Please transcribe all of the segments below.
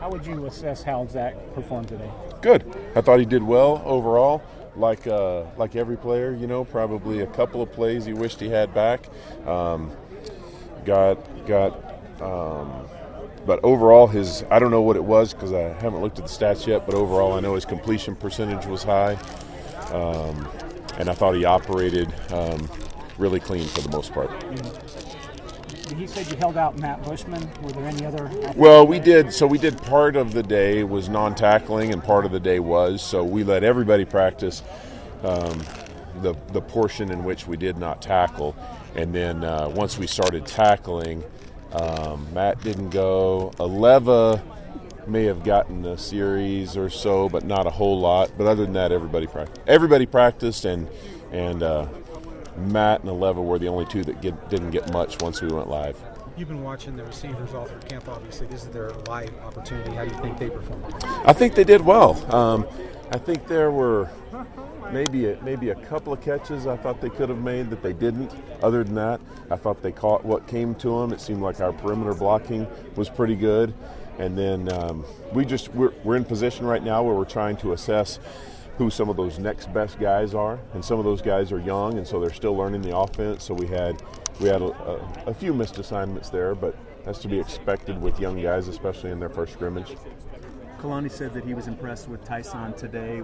How would you assess how Zach performed today? Good. I thought he did well overall. Like uh, like every player, you know, probably a couple of plays he wished he had back. Um, got got. Um, but overall, his I don't know what it was because I haven't looked at the stats yet. But overall, I know his completion percentage was high, um, and I thought he operated um, really clean for the most part. He said you held out Matt Bushman. Were there any other? Well, we did. So we did part of the day was non-tackling, and part of the day was. So we let everybody practice um, the the portion in which we did not tackle, and then uh, once we started tackling, um, Matt didn't go. Aleva may have gotten a series or so, but not a whole lot. But other than that, everybody practiced. Everybody practiced, and and uh, Matt and Aleva were the only two that get, didn't get much once we went live. You've been watching the receivers all through camp. Obviously, this is their live opportunity. How do you think they performed? I think they did well. Um, I think there were maybe a, maybe a couple of catches I thought they could have made that they didn't. Other than that, I thought they caught what came to them. It seemed like our perimeter blocking was pretty good, and then um, we just we're, we're in position right now where we're trying to assess who some of those next best guys are, and some of those guys are young, and so they're still learning the offense. So we had we had a, a, a few missed assignments there, but that's to be expected with young guys, especially in their first scrimmage. Kalani said that he was impressed with Tyson today.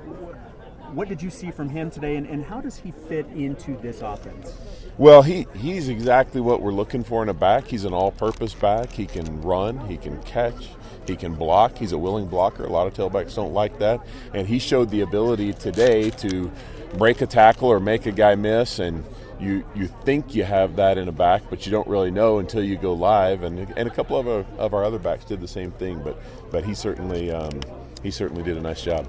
What did you see from him today, and, and how does he fit into this offense? Well, he, he's exactly what we're looking for in a back. He's an all purpose back. He can run, he can catch, he can block. He's a willing blocker. A lot of tailbacks don't like that. And he showed the ability today to break a tackle or make a guy miss. And you, you think you have that in a back, but you don't really know until you go live. And, and a couple of our, of our other backs did the same thing. But, but he, certainly, um, he certainly did a nice job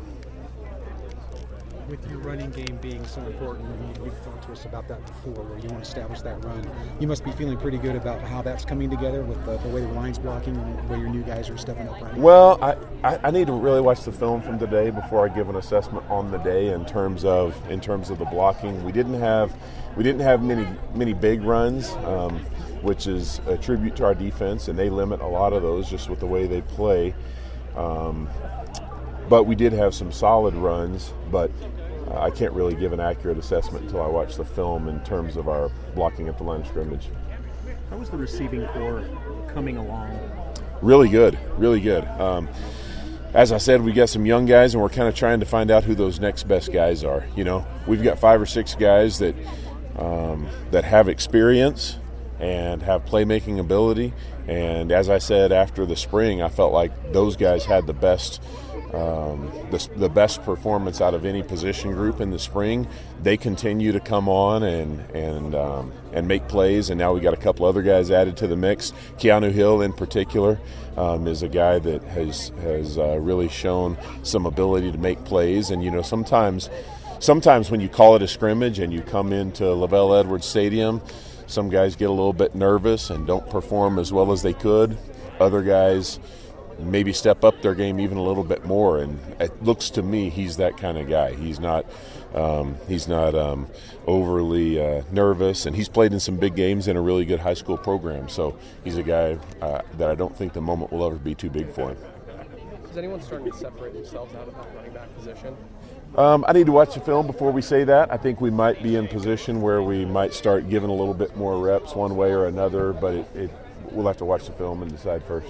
with your running game being so important, you, have talked to us about that before, where you want to establish that run. You must be feeling pretty good about how that's coming together with the, the way the line's blocking and the way your new guys are stepping up running. Well, I, I, I, need to really watch the film from today before I give an assessment on the day in terms of in terms of the blocking. We didn't have we didn't have many many big runs. Um, which is a tribute to our defense, and they limit a lot of those just with the way they play. Um, but we did have some solid runs, but uh, I can't really give an accurate assessment until I watch the film in terms of our blocking at the line of scrimmage. How was the receiving corps coming along? Really good, really good. Um, as I said, we got some young guys, and we're kind of trying to find out who those next best guys are. You know, we've got five or six guys that um, that have experience and have playmaking ability. And as I said after the spring, I felt like those guys had the best um, the, the, best performance out of any position group in the spring. They continue to come on and and um, and make plays, and now we got a couple other guys added to the mix. Keanu Hill, in particular, um, is a guy that has has uh, really shown some ability to make plays. And you know, sometimes sometimes when you call it a scrimmage and you come into LaVell Edwards Stadium, some guys get a little bit nervous and don't perform as well as they could. Other guys maybe step up their game even a little bit more. And it looks to me he's that kind of guy. He's not um, he's not um, overly uh, nervous, and he's played in some big games in a really good high school program. So he's a guy uh, that I don't think the moment will ever be too big for him. Is anyone starting to separate themselves out of that running back position? Um, I need to watch the film before we say that. I think we might be in position where we might start giving a little bit more reps one way or another, but it, it, we'll have to watch the film and decide first.